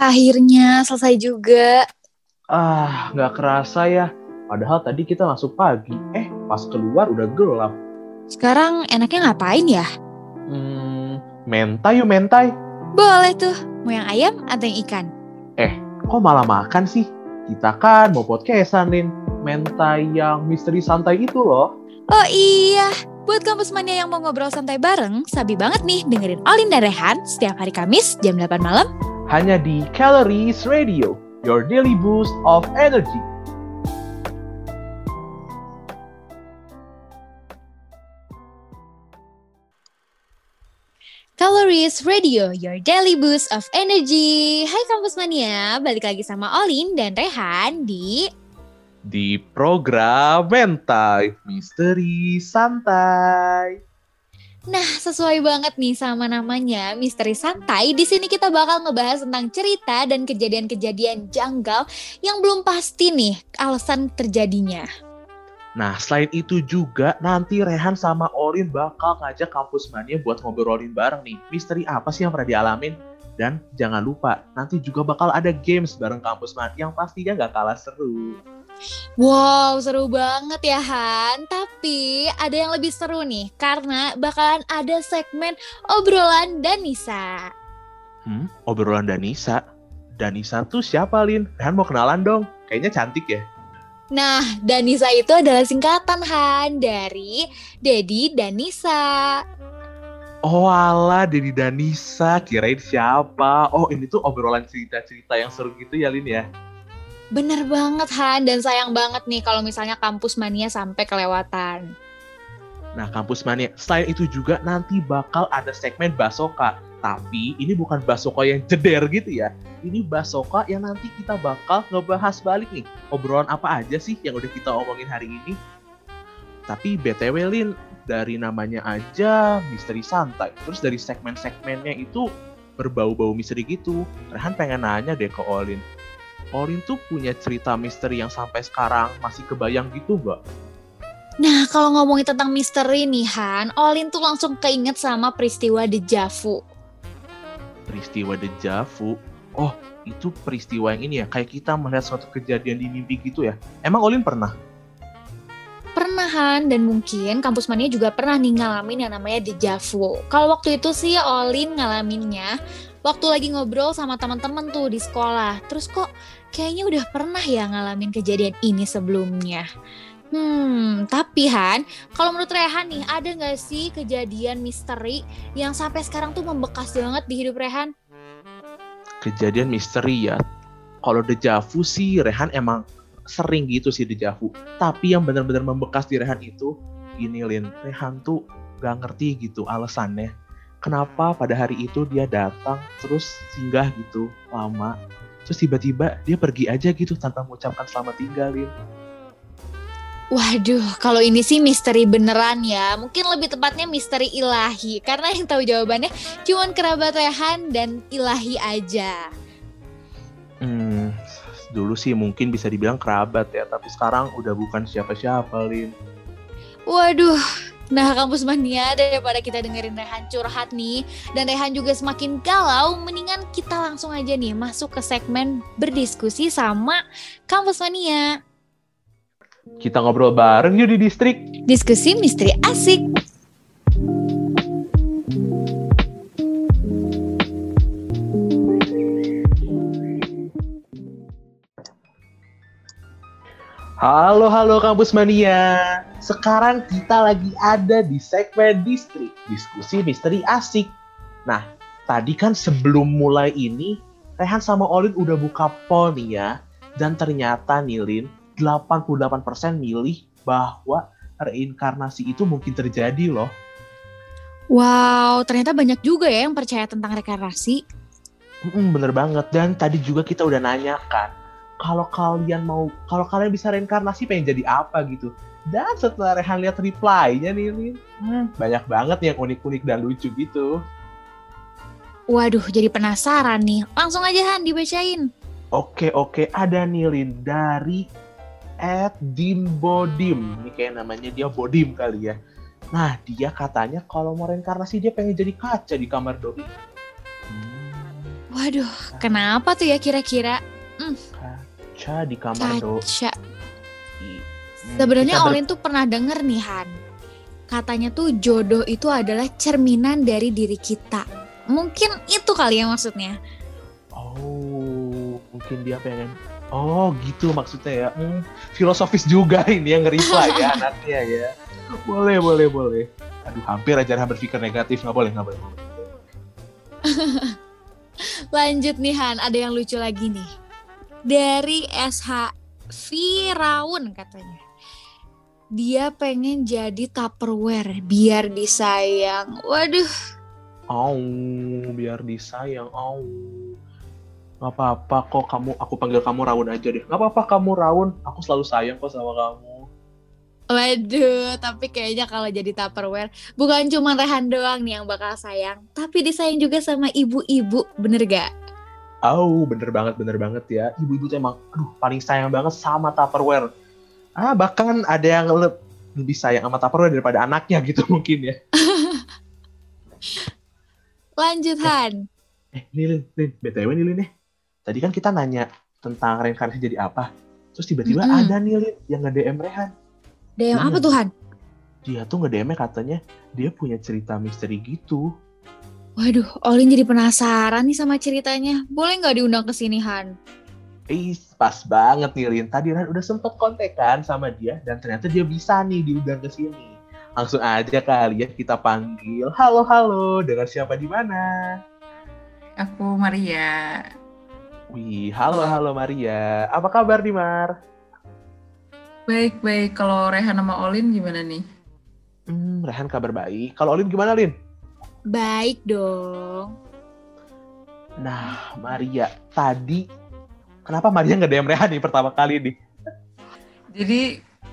Akhirnya selesai juga. Ah, nggak kerasa ya. Padahal tadi kita masuk pagi. Eh, pas keluar udah gelap. Sekarang enaknya ngapain ya? Hmm, mentai yuk mentai. Boleh tuh. Mau yang ayam atau yang ikan? Eh, kok malah makan sih? Kita kan mau podcastan, Lin. Mentai yang misteri santai itu loh. Oh iya, buat kampus mania yang mau ngobrol santai bareng, sabi banget nih dengerin Olin dan Rehan setiap hari Kamis jam 8 malam. Hanya di Calories Radio, your daily boost of energy. Calories Radio, your daily boost of energy. Hai kampus mania, balik lagi sama Olin dan Rehan di Di program Mentai Misteri Santai. Nah, sesuai banget nih sama namanya, Misteri Santai. Di sini kita bakal ngebahas tentang cerita dan kejadian-kejadian janggal yang belum pasti nih alasan terjadinya. Nah, selain itu juga nanti Rehan sama Olin bakal ngajak kampus mania buat ngobrolin bareng nih. Misteri apa sih yang pernah dialamin? Dan jangan lupa, nanti juga bakal ada games bareng kampus mania yang pastinya gak kalah seru. Wow, seru banget ya Han. Tapi ada yang lebih seru nih, karena bakalan ada segmen obrolan Danisa. Hmm, obrolan Danisa? Danisa tuh siapa, Lin? Rehan mau kenalan dong. Kayaknya cantik ya. Nah, Danisa itu adalah singkatan Han dari Dedi Danisa. Oh ala, Dedi Danisa. Kirain siapa? Oh, ini tuh obrolan cerita-cerita yang seru gitu ya, Lin ya? Bener banget Han, dan sayang banget nih kalau misalnya kampus mania sampai kelewatan. Nah, kampus mania. Selain itu juga nanti bakal ada segmen Basoka. Tapi ini bukan Basoka yang jeder gitu ya. Ini Basoka yang nanti kita bakal ngebahas balik nih. Obrolan apa aja sih yang udah kita omongin hari ini. Tapi BTW Lin, dari namanya aja misteri santai. Terus dari segmen-segmennya itu berbau-bau misteri gitu. Rehan pengen nanya deh ke Olin. Olin tuh punya cerita misteri yang sampai sekarang masih kebayang gitu nggak? Nah, kalau ngomongin tentang misteri nih Han, Olin tuh langsung keinget sama peristiwa Dejavu. Peristiwa Dejavu? Oh, itu peristiwa yang ini ya, kayak kita melihat suatu kejadian di mimpi gitu ya. Emang Olin pernah? Pernah Han, dan mungkin kampus mania juga pernah nih ngalamin yang namanya Dejavu. Kalau waktu itu sih Olin ngalaminnya waktu lagi ngobrol sama teman-teman tuh di sekolah. Terus kok kayaknya udah pernah ya ngalamin kejadian ini sebelumnya. Hmm, tapi Han, kalau menurut Rehan nih, ada nggak sih kejadian misteri yang sampai sekarang tuh membekas banget di hidup Rehan? Kejadian misteri ya. Kalau dejavu sih Rehan emang sering gitu sih dejavu. Tapi yang benar-benar membekas di Rehan itu, gini Lin, Rehan tuh gak ngerti gitu alasannya. Kenapa pada hari itu dia datang terus singgah gitu lama. Terus tiba-tiba dia pergi aja gitu tanpa mengucapkan selamat tinggal Lin. Waduh, kalau ini sih misteri beneran ya. Mungkin lebih tepatnya misteri ilahi. Karena yang tahu jawabannya cuma kerabat Rehan dan ilahi aja. Hmm, dulu sih mungkin bisa dibilang kerabat ya. Tapi sekarang udah bukan siapa-siapa, Lin. Waduh, Nah, kampus mania daripada kita dengerin Rehan curhat nih dan Rehan juga semakin galau, mendingan kita langsung aja nih masuk ke segmen berdiskusi sama kampus mania. Kita ngobrol bareng yuk di distrik. Diskusi misteri asik. Halo, halo kampus mania. Sekarang kita lagi ada di segmen distrik, diskusi misteri asik. Nah, tadi kan sebelum mulai ini, Rehan sama Olin udah buka poll nih ya. Dan ternyata nih Lin, 88% milih bahwa reinkarnasi itu mungkin terjadi loh. Wow, ternyata banyak juga ya yang percaya tentang reinkarnasi. Mm, bener banget. Dan tadi juga kita udah nanyakan, kalau kalian mau, kalau kalian bisa reinkarnasi pengen jadi apa gitu. Dan setelah Rehan lihat reply-nya nih, Lin, hmm, banyak banget yang unik-unik dan lucu gitu. Waduh, jadi penasaran nih. Langsung aja Han dibacain. Oke, oke, ada nih Lin dari at Dimbodim. Ini kayak namanya dia Bodim kali ya. Nah, dia katanya kalau mau reinkarnasi dia pengen jadi kaca di kamar Doi. Hmm, Waduh, kenapa tuh ya kira-kira? Kaca di kamar do. Kaca. Hmm, Sebenarnya Olin tuh pernah denger nih Han. Katanya tuh jodoh itu adalah cerminan dari diri kita. Mungkin itu kali ya maksudnya. Oh, mungkin dia pengen. Oh, gitu maksudnya ya. Hmm, filosofis juga ini yang nge-reply ya anaknya ya. Boleh, boleh, boleh. Aduh, hampir aja berpikir negatif. Nggak boleh, nggak boleh. Lanjut nih Han, ada yang lucu lagi nih. Dari SH Firaun katanya. Dia pengen jadi Tupperware biar disayang. Waduh, Oh, biar disayang. Oh. Nggak apa-apa kok kamu, aku panggil kamu Raun aja deh. Nggak apa-apa kamu Raun, aku selalu sayang kok sama kamu. waduh. Tapi kayaknya kalau jadi Tupperware, bukan cuma Rehan doang nih yang bakal sayang. Tapi disayang juga sama ibu-ibu, bener gak? Oh, bener banget, bener banget ya. Ibu-ibu tuh emang, aduh, paling sayang banget sama Tupperware. Ah, bahkan ada yang le- lebih sayang sama Tupperware daripada anaknya gitu mungkin ya. Lanjut Han. Eh, nih Lin, Lin, BTW nih Lin ya. Tadi kan kita nanya tentang reinkarnasi jadi apa. Terus tiba-tiba Mm-mm. ada nih Lin yang nge-DM Rehan. DM Iya. apa tuh Han? Dia tuh nge-DM katanya dia punya cerita misteri gitu. Waduh, Olin jadi penasaran nih sama ceritanya. Boleh nggak diundang ke sini Han? Eh, pas banget nih Lin. Tadi Rehan udah sempet kontekan sama dia dan ternyata dia bisa nih diundang ke sini. Langsung aja kali ya kita panggil. Halo, halo. Dengan siapa di mana? Aku Maria. Wih, halo, halo Maria. Apa kabar Dimar? Baik, baik. Kalau Rehan sama Olin gimana nih? Hmm, Rehan kabar baik. Kalau Olin gimana Lin? Baik dong. Nah, Maria, tadi kenapa Maria nggak DM Rehan nih pertama kali nih? Jadi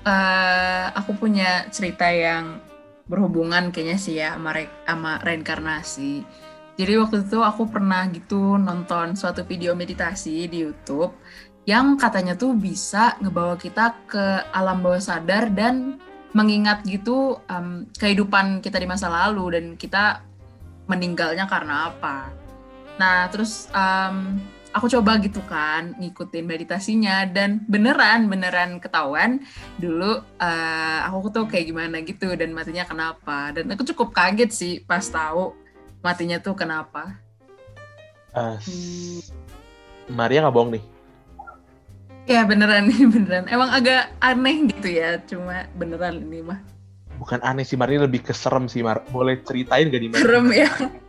eh, aku punya cerita yang berhubungan kayaknya sih ya sama, re- sama reinkarnasi. Jadi waktu itu aku pernah gitu nonton suatu video meditasi di YouTube yang katanya tuh bisa ngebawa kita ke alam bawah sadar dan mengingat gitu em, kehidupan kita di masa lalu dan kita meninggalnya karena apa. Nah terus em, aku coba gitu kan ngikutin meditasinya dan beneran beneran ketahuan dulu eh, aku tuh kayak gimana gitu dan matinya kenapa. Dan aku cukup kaget sih pas tahu matinya tuh kenapa. Eh, s- Maria nggak bohong nih. ya beneran nih beneran. Emang agak aneh gitu ya cuma beneran ini mah Bukan aneh sih, Maria lebih keserem sih, Mar. Boleh ceritain gak di Mar? serem ya.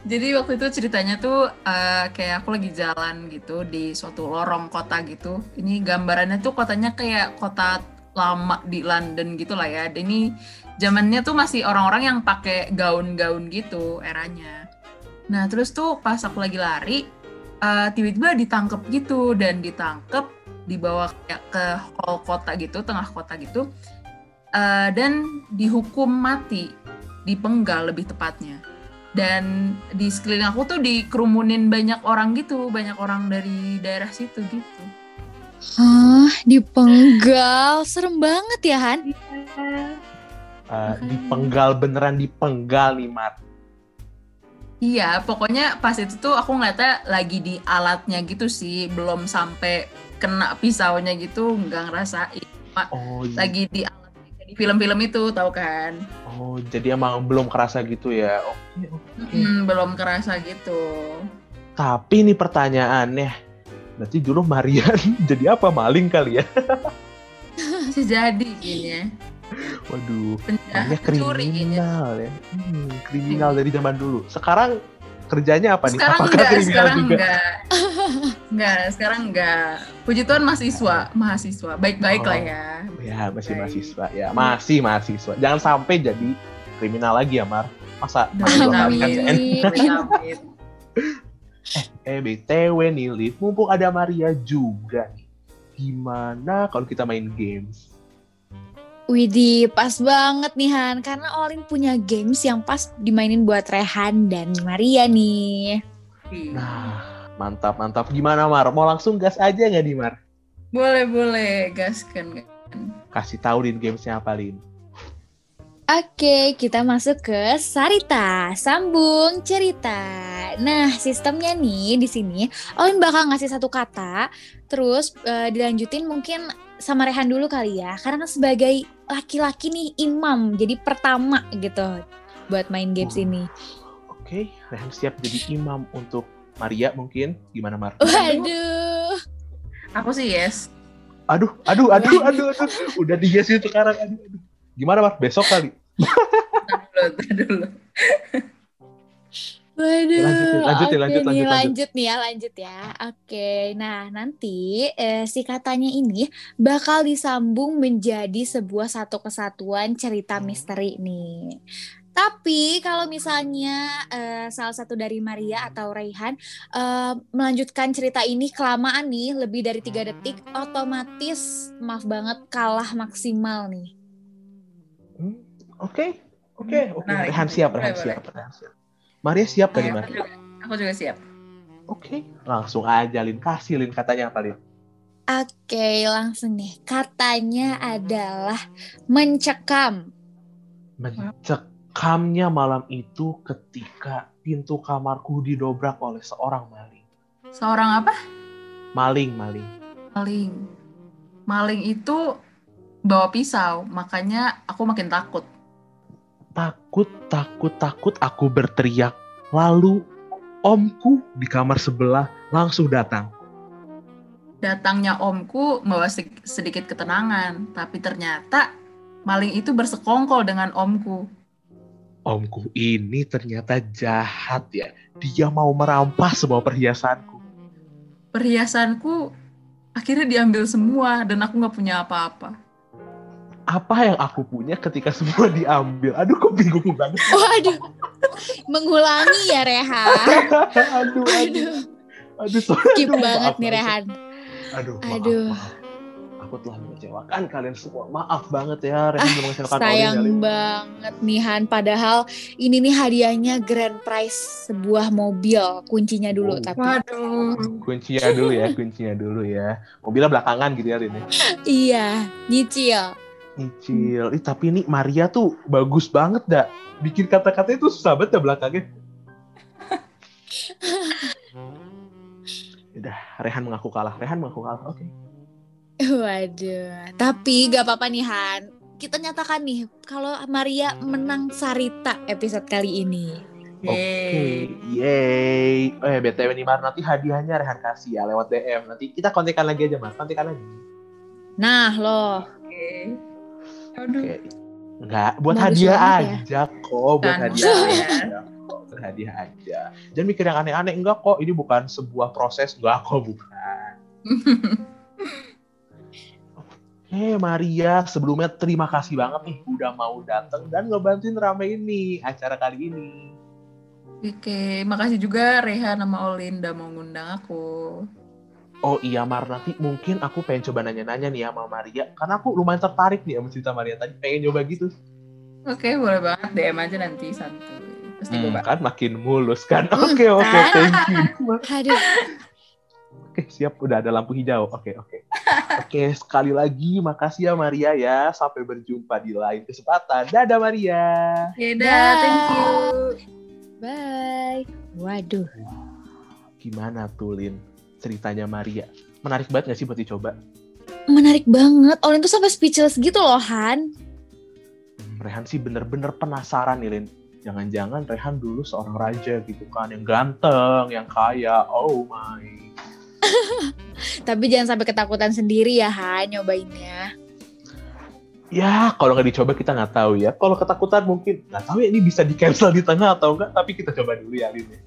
Jadi waktu itu ceritanya tuh eh, kayak aku lagi jalan gitu di suatu lorong kota gitu. Ini gambarannya tuh kotanya kayak kota lama di London gitu lah ya. Dan ini zamannya tuh masih orang-orang yang pakai gaun-gaun gitu eranya. Nah terus tuh pas aku lagi lari eh, tiba-tiba ditangkep gitu. Dan ditangkep dibawa kayak ke hall kota gitu tengah kota gitu eh, dan dihukum mati dipenggal lebih tepatnya dan di sekeliling aku tuh dikerumunin banyak orang gitu banyak orang dari daerah situ gitu Hah, dipenggal. Serem banget ya Han. Eh, dipenggal beneran dipenggal nih, Mar. iya pokoknya pas itu tuh aku ngeliatnya lagi di alatnya gitu sih belum sampai kena pisaunya gitu nggak ngerasain Oh, iya. lagi di di film-film itu tahu kan oh, jadi emang belum kerasa gitu ya. Oke, oke. Mm, belum kerasa gitu Tapi nih pertanyaannya, berarti dulu Maria jadi apa maling kali ya? bisa jadi kayaknya Waduh, penjahat pencuri kayaknya kriminal ya. Hmm, kriminal dari zaman dulu. Sekarang kerjanya apa nih? sekarang Apakah enggak sekarang juga? enggak enggak sekarang enggak puji Tuhan mahasiswa mahasiswa baik-baik Oh. lah ya Ya, masih Baik. mahasiswa ya. Masih mahasiswa. Jangan sampai jadi kriminal lagi ya, Mar. Masa Amin, kan amin. Amin. Eh, BTW nih, Lid. Mumpung ada Maria juga nih. Gimana kalau kita main games? Widih, pas banget nih Han. Karena Olin punya games yang pas dimainin buat Rehan dan Maria nih. Nah, mantap, mantap. Gimana, Mar? Mau langsung gas aja nggak nih, Mar? boleh boleh gaskan Kasih tahu Lin gamesnya apa, Lin? Oke, kita masuk ke Sarita, sambung cerita. Nah, sistemnya nih di sini, Olin bakal ngasih satu kata, terus uh, dilanjutin mungkin sama Rehan dulu kali ya, karena sebagai laki-laki nih imam, jadi pertama gitu buat main games oh. ini. Oke, Rehan siap jadi imam untuk Maria mungkin, gimana Mar? Waduh. Aku sih yes. Aduh, aduh, aduh, aduh, aduh. Udah di yes itu sekarang. Aduh, aduh. Gimana Mar? Besok kali. dulu. Waduh, lanjut, lanjut, okay, lanjut, lanjut, lanjut nih ya, lanjut ya. Oke, nah nanti eh, si katanya ini bakal disambung menjadi sebuah satu kesatuan cerita misteri nih. Tapi kalau misalnya uh, salah satu dari Maria atau Raihan uh, melanjutkan cerita ini kelamaan nih, lebih dari tiga detik, otomatis maaf banget kalah maksimal nih. Hmm, oke, oke, oke. Rehan siap, Rehan siap, Rehan siap. Maria siap tadi, Maria? Aku juga siap. Oke, langsung aja Lin kasih Lin katanya apa Lin? Oke, langsung nih. Katanya adalah mencekam. Mencekamnya malam itu ketika pintu kamarku didobrak oleh seorang maling. Seorang apa? Maling, maling. Maling. Maling itu bawa pisau, makanya aku makin takut. Takut, takut, takut aku berteriak. Lalu omku di kamar sebelah langsung datang. Datangnya omku membawa sedikit ketenangan, tapi ternyata maling itu bersekongkol dengan omku. Omku ini ternyata jahat ya. Dia mau merampas semua perhiasanku. Perhiasanku akhirnya diambil semua dan aku nggak punya apa-apa apa yang aku punya ketika semua diambil. Aduh, kok bingung banget. Waduh, mengulangi ya Rehan. aduh, aduh. Aduh, sorry, Skip aduh, banget maaf, nih Rehan. Aduh, maaf, aduh. Maaf. Aku telah mengecewakan kalian semua. Maaf banget ya, Rehan ah, mengecewakan Sayang banget nih Han. Padahal ini nih hadiahnya grand prize sebuah mobil. Kuncinya dulu oh. tapi. Waduh. Kuncinya dulu ya, kuncinya dulu ya. Mobilnya belakangan gitu ya ini. iya, nyicil Nyicil. Ih, tapi ini Maria tuh bagus banget dah. Bikin kata-kata itu susah banget dah belakangnya. Udah, Rehan mengaku kalah. Rehan mengaku kalah. Oke. Okay. Waduh. Tapi gak apa-apa nih Han. Kita nyatakan nih kalau Maria menang Sarita episode kali ini. Oke, okay. yay. Eh, BTW nih Mar, nanti hadiahnya Rehan kasih ya lewat DM. Nanti kita kontekan lagi aja Mar, kontekan lagi. Nah, loh. Oke. Okay. Oke. Enggak, buat Bagus hadiah ya. aja kok, buat kan, hadiah aja. Buat hadiah aja. Jangan mikir yang aneh-aneh enggak kok, ini bukan sebuah proses, enggak kok bukan. Hei Maria, sebelumnya terima kasih banget nih udah mau datang dan ngebantuin rame ini acara kali ini. Oke, makasih juga Reha nama Olin udah mau ngundang aku oh iya Mar nanti mungkin aku pengen coba nanya-nanya nih sama Maria karena aku lumayan tertarik nih sama cerita Maria tadi pengen coba gitu oke okay, boleh banget DM aja nanti santuy pasti hmm, kan makin mulus kan oke okay, oke okay, thank you aduh Oke, siap. Udah ada lampu hijau. Oke, oke. Oke, sekali lagi makasih ya Maria ya. Sampai berjumpa di lain kesempatan. Dadah Maria. Dadah, thank you. Bye. Waduh. Gimana tuh, Lin? Ceritanya Maria. Menarik banget gak sih buat dicoba? Menarik banget. Olin tuh sampai speechless gitu loh, Han. Hmm, Rehan sih bener-bener penasaran nih, Lin. Jangan-jangan Rehan dulu seorang raja gitu kan. Yang ganteng, yang kaya. Oh my. Tapi jangan sampai ketakutan sendiri ya, Han, nyobainnya. Ya, kalau nggak dicoba kita nggak tahu ya. Kalau ketakutan mungkin nggak tahu ya ini bisa di cancel di tengah atau enggak. Tapi kita coba dulu ya, Lin. Ya.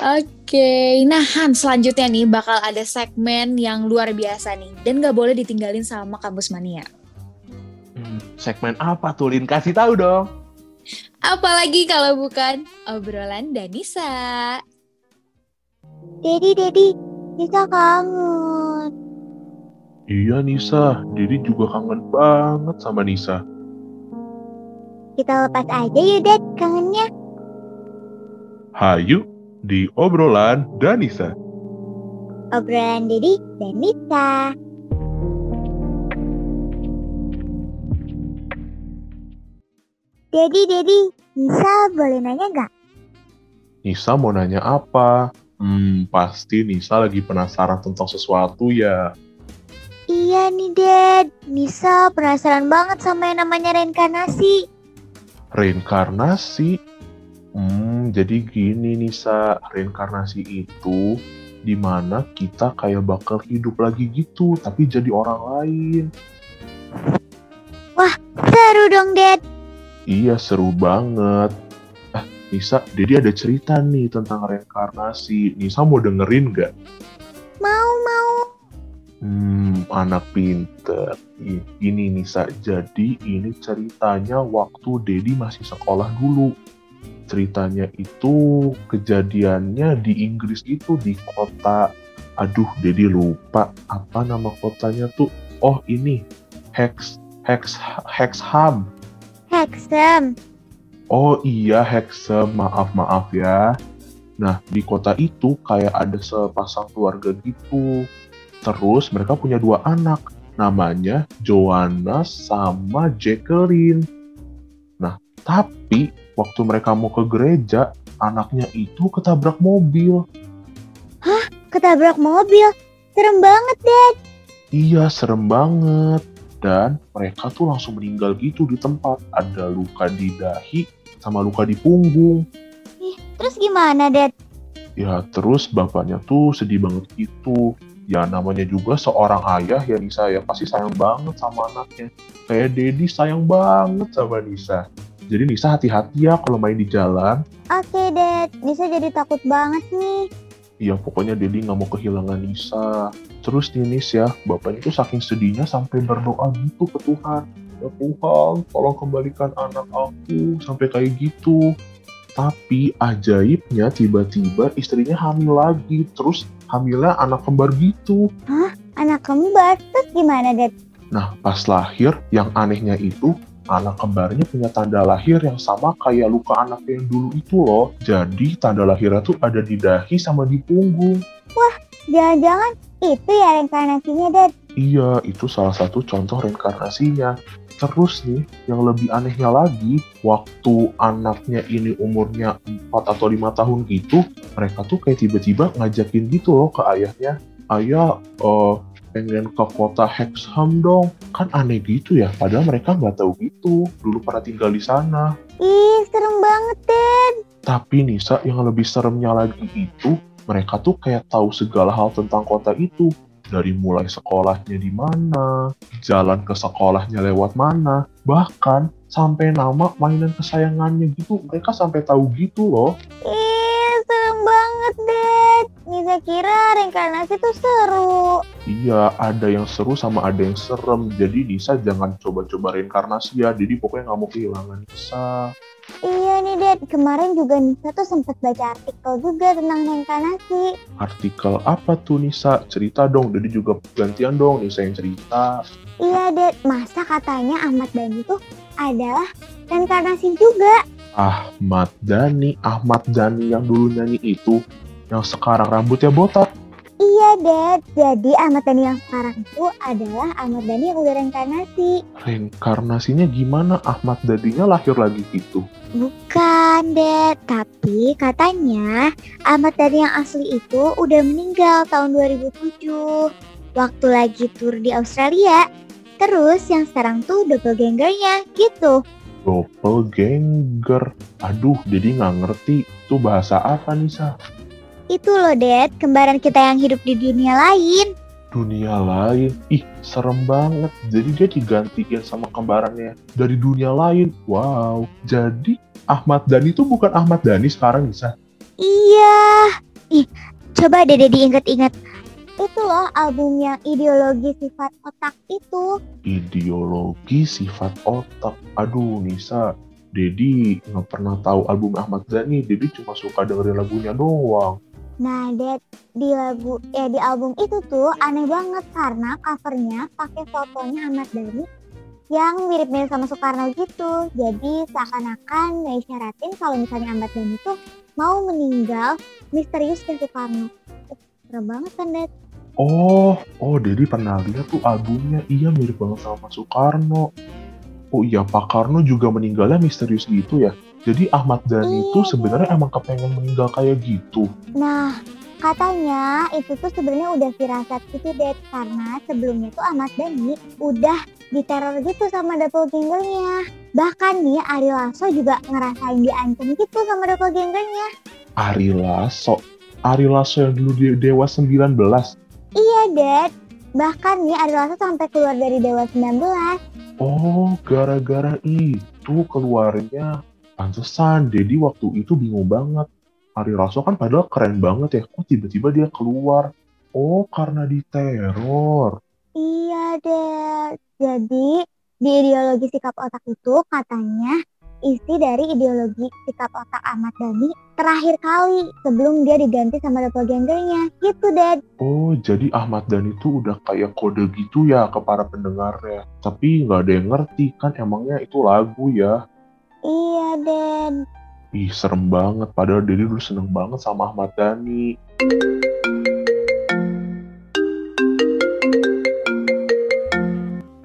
Oke, nah Han selanjutnya nih bakal ada segmen yang luar biasa nih dan gak boleh ditinggalin sama Kampus Mania. Hmm, segmen apa tuh Lin? Kasih tahu dong. Apalagi kalau bukan obrolan Danisa. Dedi, Dedi, Nisa kangen. Iya Nisa, Dedi juga kangen banget sama Nisa. Kita lepas aja yuk, Ded, kangennya. Hayu, di obrolan Danisa. Obrolan Dedi dan Nisa. Dedi, Dedi, Nisa boleh nanya nggak? Nisa mau nanya apa? Hmm, pasti Nisa lagi penasaran tentang sesuatu ya. Iya nih, Ded. Nisa penasaran banget sama yang namanya reinkarnasi. Reinkarnasi? Hmm, jadi gini Nisa, reinkarnasi itu di mana kita kayak bakal hidup lagi gitu, tapi jadi orang lain. Seru dong, Ded. Iya, seru banget. Ah, Nisa, jadi ada cerita nih tentang reinkarnasi. Nisa mau dengerin nggak? Mau, mau. Hmm, anak pinter. Ini Nisa, jadi ini ceritanya waktu Dedi masih sekolah dulu. Ceritanya itu kejadiannya di Inggris itu di kota, aduh Dedi lupa apa nama kotanya tuh. Oh ini, Hex, Hex, Hexham. Hexem. Oh iya Hexham, maaf maaf ya. Nah di kota itu kayak ada sepasang keluarga gitu. Terus mereka punya dua anak, namanya Joanna sama Jacqueline. Nah tapi waktu mereka mau ke gereja, anaknya itu ketabrak mobil. Ketabrak mobil. Serem banget, Ded. Iya serem banget. Dan mereka tuh langsung meninggal gitu di tempat. Ada luka di dahi sama luka di punggung. Ih, terus gimana, Ded? Ya terus bapaknya tuh sedih banget gitu. Ya namanya juga seorang ayah ya Nisa ya pasti sayang banget sama anaknya. Kayak Dedi sayang banget sama Nisa. Jadi Nisa hati-hati ya kalau main di jalan. Oke, Ded. Nisa jadi takut banget nih. Ya pokoknya Dedi nggak mau kehilangan Nisa. Terus nih Nis ya, bapaknya tuh saking sedihnya sampai berdoa gitu ke Tuhan. Ya Tuhan, tolong kembalikan anak aku sampai kayak gitu. Tapi ajaibnya tiba-tiba istrinya hamil lagi. Terus hamilnya anak kembar gitu. Anak kembar. Terus gimana, Ded? Nah pas lahir yang anehnya itu anak kembarnya punya tanda lahir yang sama kayak luka anaknya yang dulu itu loh. Jadi tanda lahirnya tuh ada di dahi sama di punggung. Jangan-jangan itu ya reinkarnasinya, Ded. Iya, itu salah satu contoh reinkarnasinya. Terus nih, yang lebih anehnya lagi, waktu anaknya ini umurnya 4 atau 5 tahun gitu, mereka tuh kayak tiba-tiba ngajakin gitu loh ke ayahnya. Ayah, eh, pengen ke kota Hexham dong. Kan aneh gitu ya, padahal mereka nggak tahu gitu. Dulu pada tinggal di sana. Ih, serem banget, Ded. Tapi Nisa, yang lebih seremnya lagi itu, mereka tuh kayak tahu segala hal tentang kota itu. Dari mulai sekolahnya di mana, jalan ke sekolahnya lewat mana, bahkan sampai nama mainan kesayangannya gitu, mereka sampai tahu gitu loh. Ih, Nisa kira reinkarnasi tuh seru. Iya, ada yang seru sama ada yang serem. Jadi Nisa jangan coba-coba reinkarnasi ya. Jadi pokoknya nggak mau kehilangan Nisa. Iya nih, Ded. Kemarin juga Nisa tuh sempat baca artikel juga tentang reinkarnasi. Artikel apa tuh Nisa? Cerita dong. Jadi juga gantian dong Nisa yang cerita. Iya, Ded. Masa katanya Ahmad Dhani tuh adalah reinkarnasi juga. Ahmad Dhani, Ahmad Dhani yang dulu nyanyi itu, yang sekarang rambutnya botak. Iya, Ded. Jadi Ahmad Dhani yang sekarang itu adalah Ahmad Dhani yang udah reinkarnasi. Reinkarnasinya gimana? Ahmad Dhaninya lahir lagi gitu. Bukan, Ded. Tapi katanya Ahmad Dhani yang asli itu udah meninggal tahun 2007. Waktu lagi tur di Australia. Terus yang sekarang tuh doppelgangernya gitu. Doppelganger. Aduh, jadi nggak ngerti. Itu bahasa apa Nisa? Itu loh, Ded. Kembaran kita yang hidup di dunia lain. Dunia lain. Ih, serem banget. Jadi dia digantiin sama kembarannya dari dunia lain. Wow. Jadi Ahmad Dhani itu bukan Ahmad Dhani sekarang Nisa. Iya. Ih, coba Dede diingat-ingat. Itu loh album yang ideologi sifat otak itu. Ideologi sifat otak. Aduh, Nisa. Dedi nggak pernah tahu album Ahmad Dhani. Dedi cuma suka dengerin lagunya doang. Nah, Ded, di lagu ya di album itu tuh aneh banget karena covernya pakai fotonya Ahmad Dhani yang mirip-mirip sama Soekarno gitu. Jadi seakan-akan ngisyaratin kalau misalnya Ahmad Dhani tuh mau meninggal misterius kayak Soekarno. Eh, Serem banget kan, Ded? Oh, oh, Dedi pernah lihat tuh albumnya. Iya, mirip banget sama Soekarno. Oh iya, Pak Karno juga meninggalnya misterius gitu ya. Jadi Ahmad Dhani itu Iya, sebenarnya emang kepengen meninggal kayak gitu. Nah, katanya itu tuh sebenarnya udah firasat gitu deh karena sebelumnya tuh Ahmad Dhani udah diteror gitu sama doppelgangernya. Bahkan nih Ari Lasso juga ngerasain diancam gitu sama doppelgangernya. Ari Lasso. Ari Lasso yang dulu di Dewa 19. Iya, Dad. Bahkan nih Ari Lasso sampai keluar dari Dewa 19. Oh, gara-gara itu keluarnya. Pantesan, Dedi waktu itu bingung banget. Ari Lasso kan padahal keren banget ya. Kok tiba-tiba dia keluar? Oh, karena diteror. Iya, Dad. Jadi, di ideologi sikap otak itu katanya isi dari ideologi sikap otak Ahmad Dhani terakhir kali sebelum dia diganti sama doppelgangernya. Gitu, Dad. Oh, jadi Ahmad Dhani itu udah kayak kode gitu ya ke para pendengarnya. Tapi nggak ada yang ngerti kan emangnya itu lagu ya. Iya, Dad. Ih, serem banget. Padahal Dedi dulu seneng banget sama Ahmad Dhani.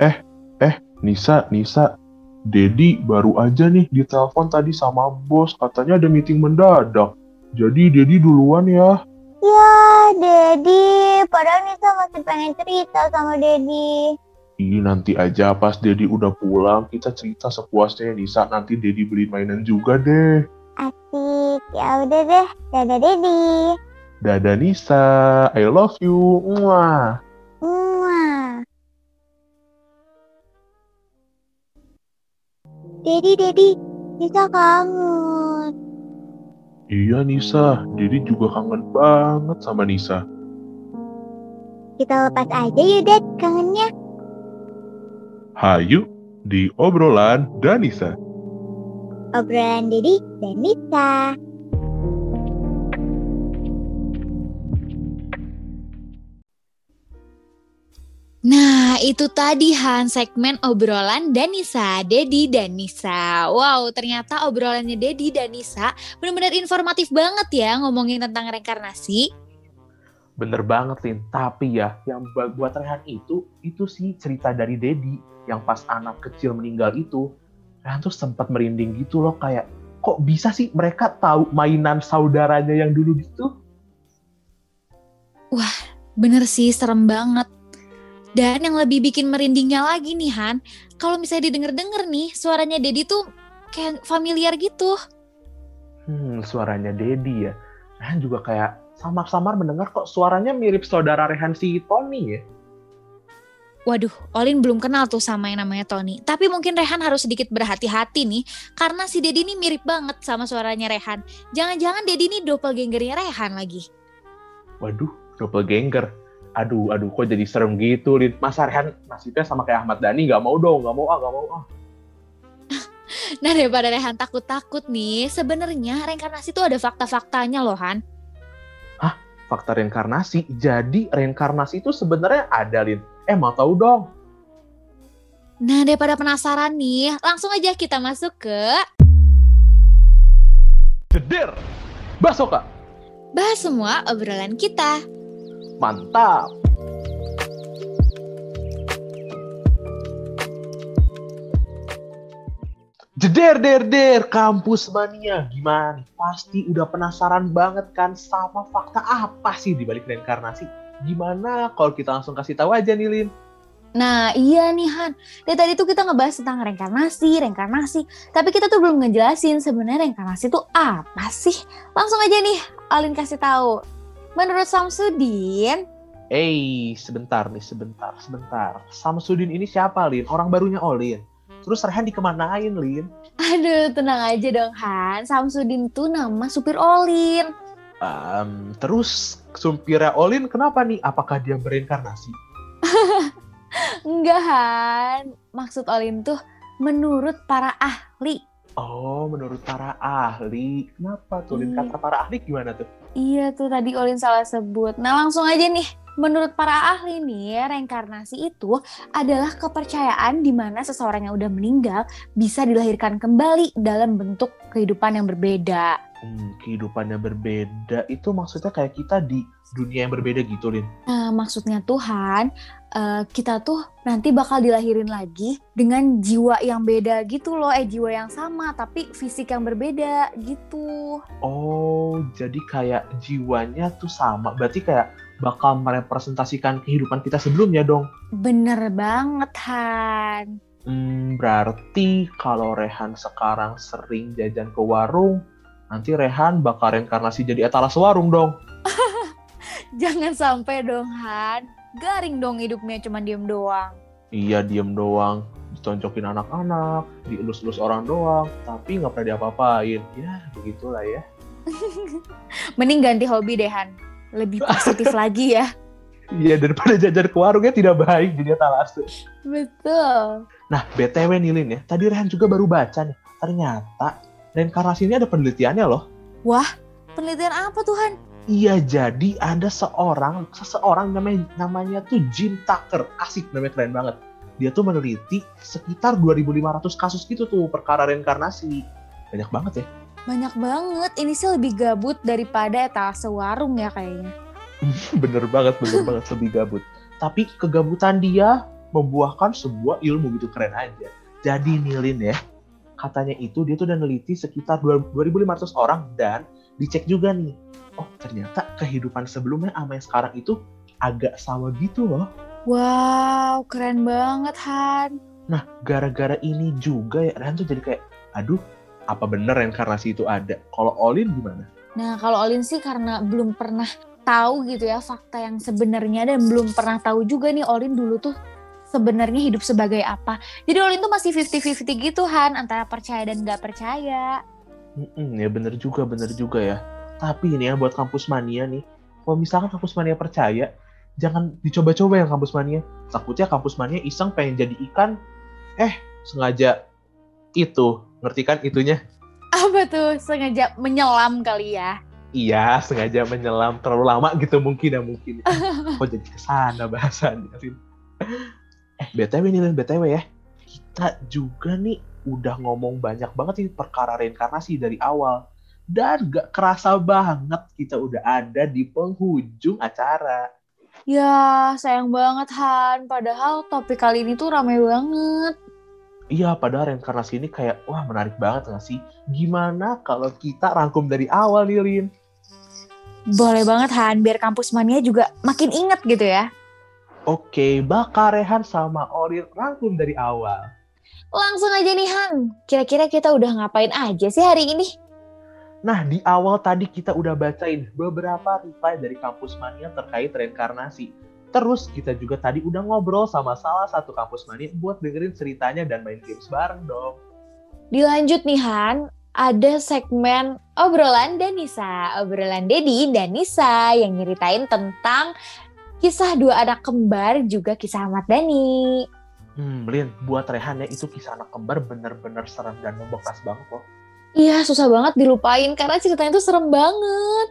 Eh, eh, Nisa, Nisa. Dedi baru aja nih ditelepon tadi sama bos. Katanya ada meeting mendadak. Jadi Dedi duluan ya. Ya, Dedi. Padahal Nisa masih pengen cerita sama Dedi. Ih, nanti aja pas Dedi udah pulang, kita cerita sepuasnya ya, Nisa. Nanti Dedi beli mainan juga deh. Asik. Ya udah deh. Dadah, Dedi. Dadah Nisa, I love you. Mwah. Mwah. Dedi, Dedi. Nisa kangen. Iya Nisa, Dedi juga kangen banget sama Nisa. Kita lepas aja yuk, Dad. Kangennya. Hayu di obrolan Danisa. Obrolan Dedi dan Nisa. Nah, itu tadi Han segmen obrolan Danisa, Dedi dan Nisa. Wow, ternyata obrolannya Dedi dan Nisa benar-benar informatif banget ya ngomongin tentang reinkarnasi. Bener banget, Lin. Tapi ya, yang buat Rehan itu, itu sih cerita dari Dedi. Yang pas anak kecil meninggal itu, Rehan tuh sempat merinding gitu loh. Kayak, kok bisa sih mereka tahu mainan saudaranya yang dulu gitu? Bener sih, serem banget. Dan yang lebih bikin merindingnya lagi nih Han, kalau misalnya didengar-dengar nih, suaranya Dedi tuh kayak familiar gitu. Hmm, suaranya Dedi ya. Rehan juga kayak samar-samar mendengar kok suaranya mirip saudara Rehan si Tony ya. Waduh, Olin belum kenal tuh sama yang namanya Tony. Tapi mungkin Rehan harus sedikit berhati-hati nih, karena si Dedi ini mirip banget sama suaranya Rehan. Jangan-jangan Dedi ini doppelgangernya Rehan lagi. Waduh, doppelganger. Aduh, aduh, kok jadi serem gitu, Lin. Masa Rehan nasibnya sama kayak Ahmad Dhani? Gak mau dong, gak mau ah, gak mau ah. Nah daripada Rehan takut-takut nih, sebenarnya reinkarnasi tuh ada fakta-faktanya loh Han. Fakta reinkarnasi. Jadi reinkarnasi itu sebenarnya ada, Lin. Eh, mau tahu dong? Nah daripada penasaran nih, langsung aja kita masuk ke Jeder! Basoka! bahas semua obrolan kita. Mantap! Jeder, der, der, kampus mania. Gimana nih? Pasti udah penasaran banget kan sama fakta apa sih di balik reinkarnasi? Gimana kalau kita langsung kasih tahu aja nih, Lin? Nah iya nih Han, dari tadi tuh kita ngebahas tentang reinkarnasi, reinkarnasi. Tapi kita tuh belum ngejelasin sebenarnya reinkarnasi itu apa sih? Langsung aja nih, Alin kasih tahu. Menurut Samsudin, Eh, sebentar nih, sebentar, sebentar. Samsudin ini siapa, Lin? Orang barunya Olin. Terus Rehan dikemanain, Lin? aduh tenang aja dong Han, Samsudin tuh nama supir Olin. Em, terus sumpirnya Olin kenapa nih? Apakah dia bereinkarnasi? Enggak Han, maksud Olin tuh menurut para ahli. Oh, menurut para ahli. Kenapa tuh, Lin? Iya. Kata para ahli gimana tuh? Iya tuh tadi Olin salah sebut. Nah langsung aja nih, Menurut para ahli nih, reinkarnasi itu adalah kepercayaan di mana seseorang yang udah meninggal bisa dilahirkan kembali dalam bentuk kehidupan yang berbeda. Hmm, kehidupannya berbeda itu maksudnya kayak kita di dunia yang berbeda gitu, Lin. Nah, maksudnya Tuhan, eh, kita tuh nanti bakal dilahirin lagi dengan jiwa yang beda gitu loh, eh jiwa yang sama tapi fisik yang berbeda gitu. Oh, jadi kayak jiwanya tuh sama. Berarti kayak bakal merepresentasikan kehidupan kita sebelumnya dong. Bener banget, Han. Hmm, berarti kalau Rehan sekarang sering jajan ke warung, nanti Rehan bakal reinkarnasi jadi etalase warung dong. Jangan sampai dong, Han. Garing dong hidupnya cuma diem doang. Iya, diem doang. Diconcokin anak-anak, dielus-elus orang doang, tapi nggak pernah diapa-apain. Ya, begitulah ya. Mending ganti hobi deh, Han. Lebih positif lagi ya. Iya, daripada jajan ke warungnya tidak baik jadi etalase. Betul. Nah, BTW nih Lin ya, tadi Rehan juga baru baca nih. Ternyata reinkarnasi ini ada penelitiannya loh. Penelitian apa tuh, Han? Iya, jadi ada seorang, seseorang namanya namanya tuh Jim Tucker. Asik namanya keren banget. Dia tuh meneliti sekitar 2500 kasus gitu tuh perkara reinkarnasi. Banyak banget ya. Banyak banget. Ini sih lebih gabut daripada etalase warung ya kayaknya. bener banget, bener banget lebih gabut. Tapi kegabutan dia membuahkan sebuah ilmu gitu keren aja. Jadi Nilin ya, katanya itu dia tuh udah neliti sekitar 2500 orang dan dicek juga nih. Oh ternyata kehidupan sebelumnya sama yang sekarang itu agak sama gitu loh. Wow, keren banget, Han. Nah gara-gara ini juga ya Rehan tuh jadi kayak, aduh apa bener reinkarnasi itu ada? Kalau Olin gimana? Nah, kalau Olin sih karena belum pernah tahu gitu ya fakta yang sebenarnya dan belum pernah tahu juga nih Olin dulu tuh sebenarnya hidup sebagai apa. Jadi Olin tuh masih 50-50 gitu Han antara percaya dan nggak percaya. Mm-mm, ya bener juga, bener juga ya. Tapi ini ya buat kampus mania nih, kalau misalkan kampus mania percaya, jangan dicoba-coba yang kampus mania. Takutnya kampus mania iseng pengen jadi ikan, eh sengaja itu, ngerti kan itunya? Apa tuh sengaja menyelam kali ya? Iya, sengaja menyelam terlalu lama gitu mungkin ya mungkin. Kok jadi ke sana bahasannya, Rin? Eh, BTW nih, Rin, BTW ya. Kita juga nih udah ngomong banyak banget nih perkara reinkarnasi dari awal. Dan gak kerasa banget kita udah ada di penghujung acara. Ya, sayang banget Han. Padahal topik kali ini tuh rame banget. Iya, padahal reinkarnasi ini kayak, wah menarik banget gak sih? Gimana kalau kita rangkum dari awal nih? Boleh banget Han, biar kampus mania juga makin inget gitu ya. Oke, bakal Rehan sama Orin rangkum dari awal. Langsung aja nih Han, kira-kira kita udah ngapain aja sih hari ini? Nah, di awal tadi kita udah bacain beberapa reply dari kampus mania terkait reinkarnasi. Terus kita juga tadi udah ngobrol sama salah satu kampus mania buat dengerin ceritanya dan main games bareng dong. Dilanjut nih Han, ada segmen obrolan Danisa, obrolan Dedi dan Nisa yang nyeritain tentang kisah dua anak kembar juga kisah Ahmad Dhani. Hmm, Lin, buat Rehan ya itu kisah anak kembar bener-bener serem dan membekas banget loh. Iya, susah banget dilupain karena ceritanya tuh serem banget.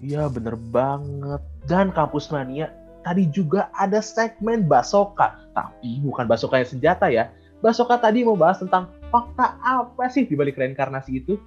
Iya, bener banget. Dan kampus mania tadi juga ada segmen Basoka. Tapi bukan Basoka yang senjata ya. Basoka tadi mau bahas tentang fakta apa sih di balik reinkarnasi itu?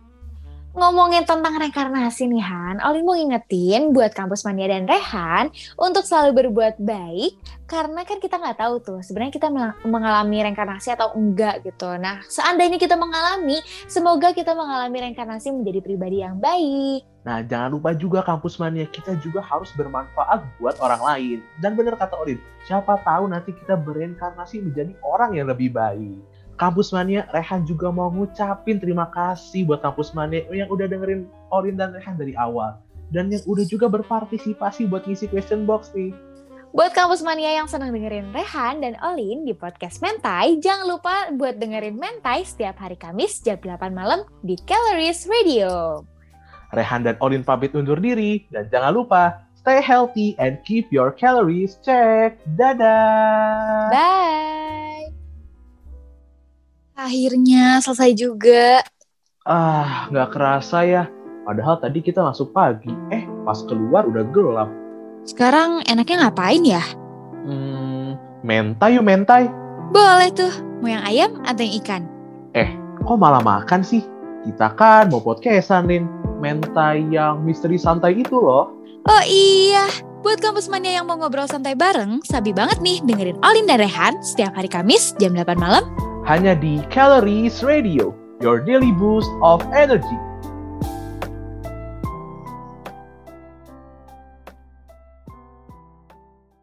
Ngomongin tentang reinkarnasi nih Han, Olin mau ngingetin buat kampus mania dan Rehan untuk selalu berbuat baik karena kan kita nggak tahu tuh sebenarnya kita mengalami reinkarnasi atau enggak gitu. Nah, seandainya kita mengalami, semoga kita mengalami reinkarnasi menjadi pribadi yang baik. Nah, jangan lupa juga kampus mania kita juga harus bermanfaat buat orang lain. Dan bener kata Olin, siapa tahu nanti kita bereinkarnasi menjadi orang yang lebih baik. Kampus Mania, Rehan juga mau ngucapin terima kasih buat Kampus Mania yang udah dengerin Olin dan Rehan dari awal. Dan yang udah juga berpartisipasi buat ngisi question box nih. Buat kampus mania yang senang dengerin Rehan dan Olin di podcast Mentai, jangan lupa buat dengerin Mentai setiap hari Kamis jam 8 malam di Calories Radio. Rehan dan Olin pamit undur diri. Dan jangan lupa, stay healthy and keep your calories check. Dadah! Bye! Akhirnya selesai juga. Ah, nggak kerasa ya. Padahal tadi kita masuk pagi. Eh, pas keluar udah gelap. Sekarang enaknya ngapain ya? Hmm, mentai yuk mentai. Boleh tuh, mau yang ayam atau yang ikan? Kok malah makan sih? Kita kan mau podcastan, Lin. Mentai yang misteri santai itu loh. Oh iya, buat kampus mania yang mau ngobrol santai bareng, sabi banget nih dengerin Olin dan Rehan setiap hari Kamis jam 8 malam Hanya di Calories Radio, your daily boost of energy.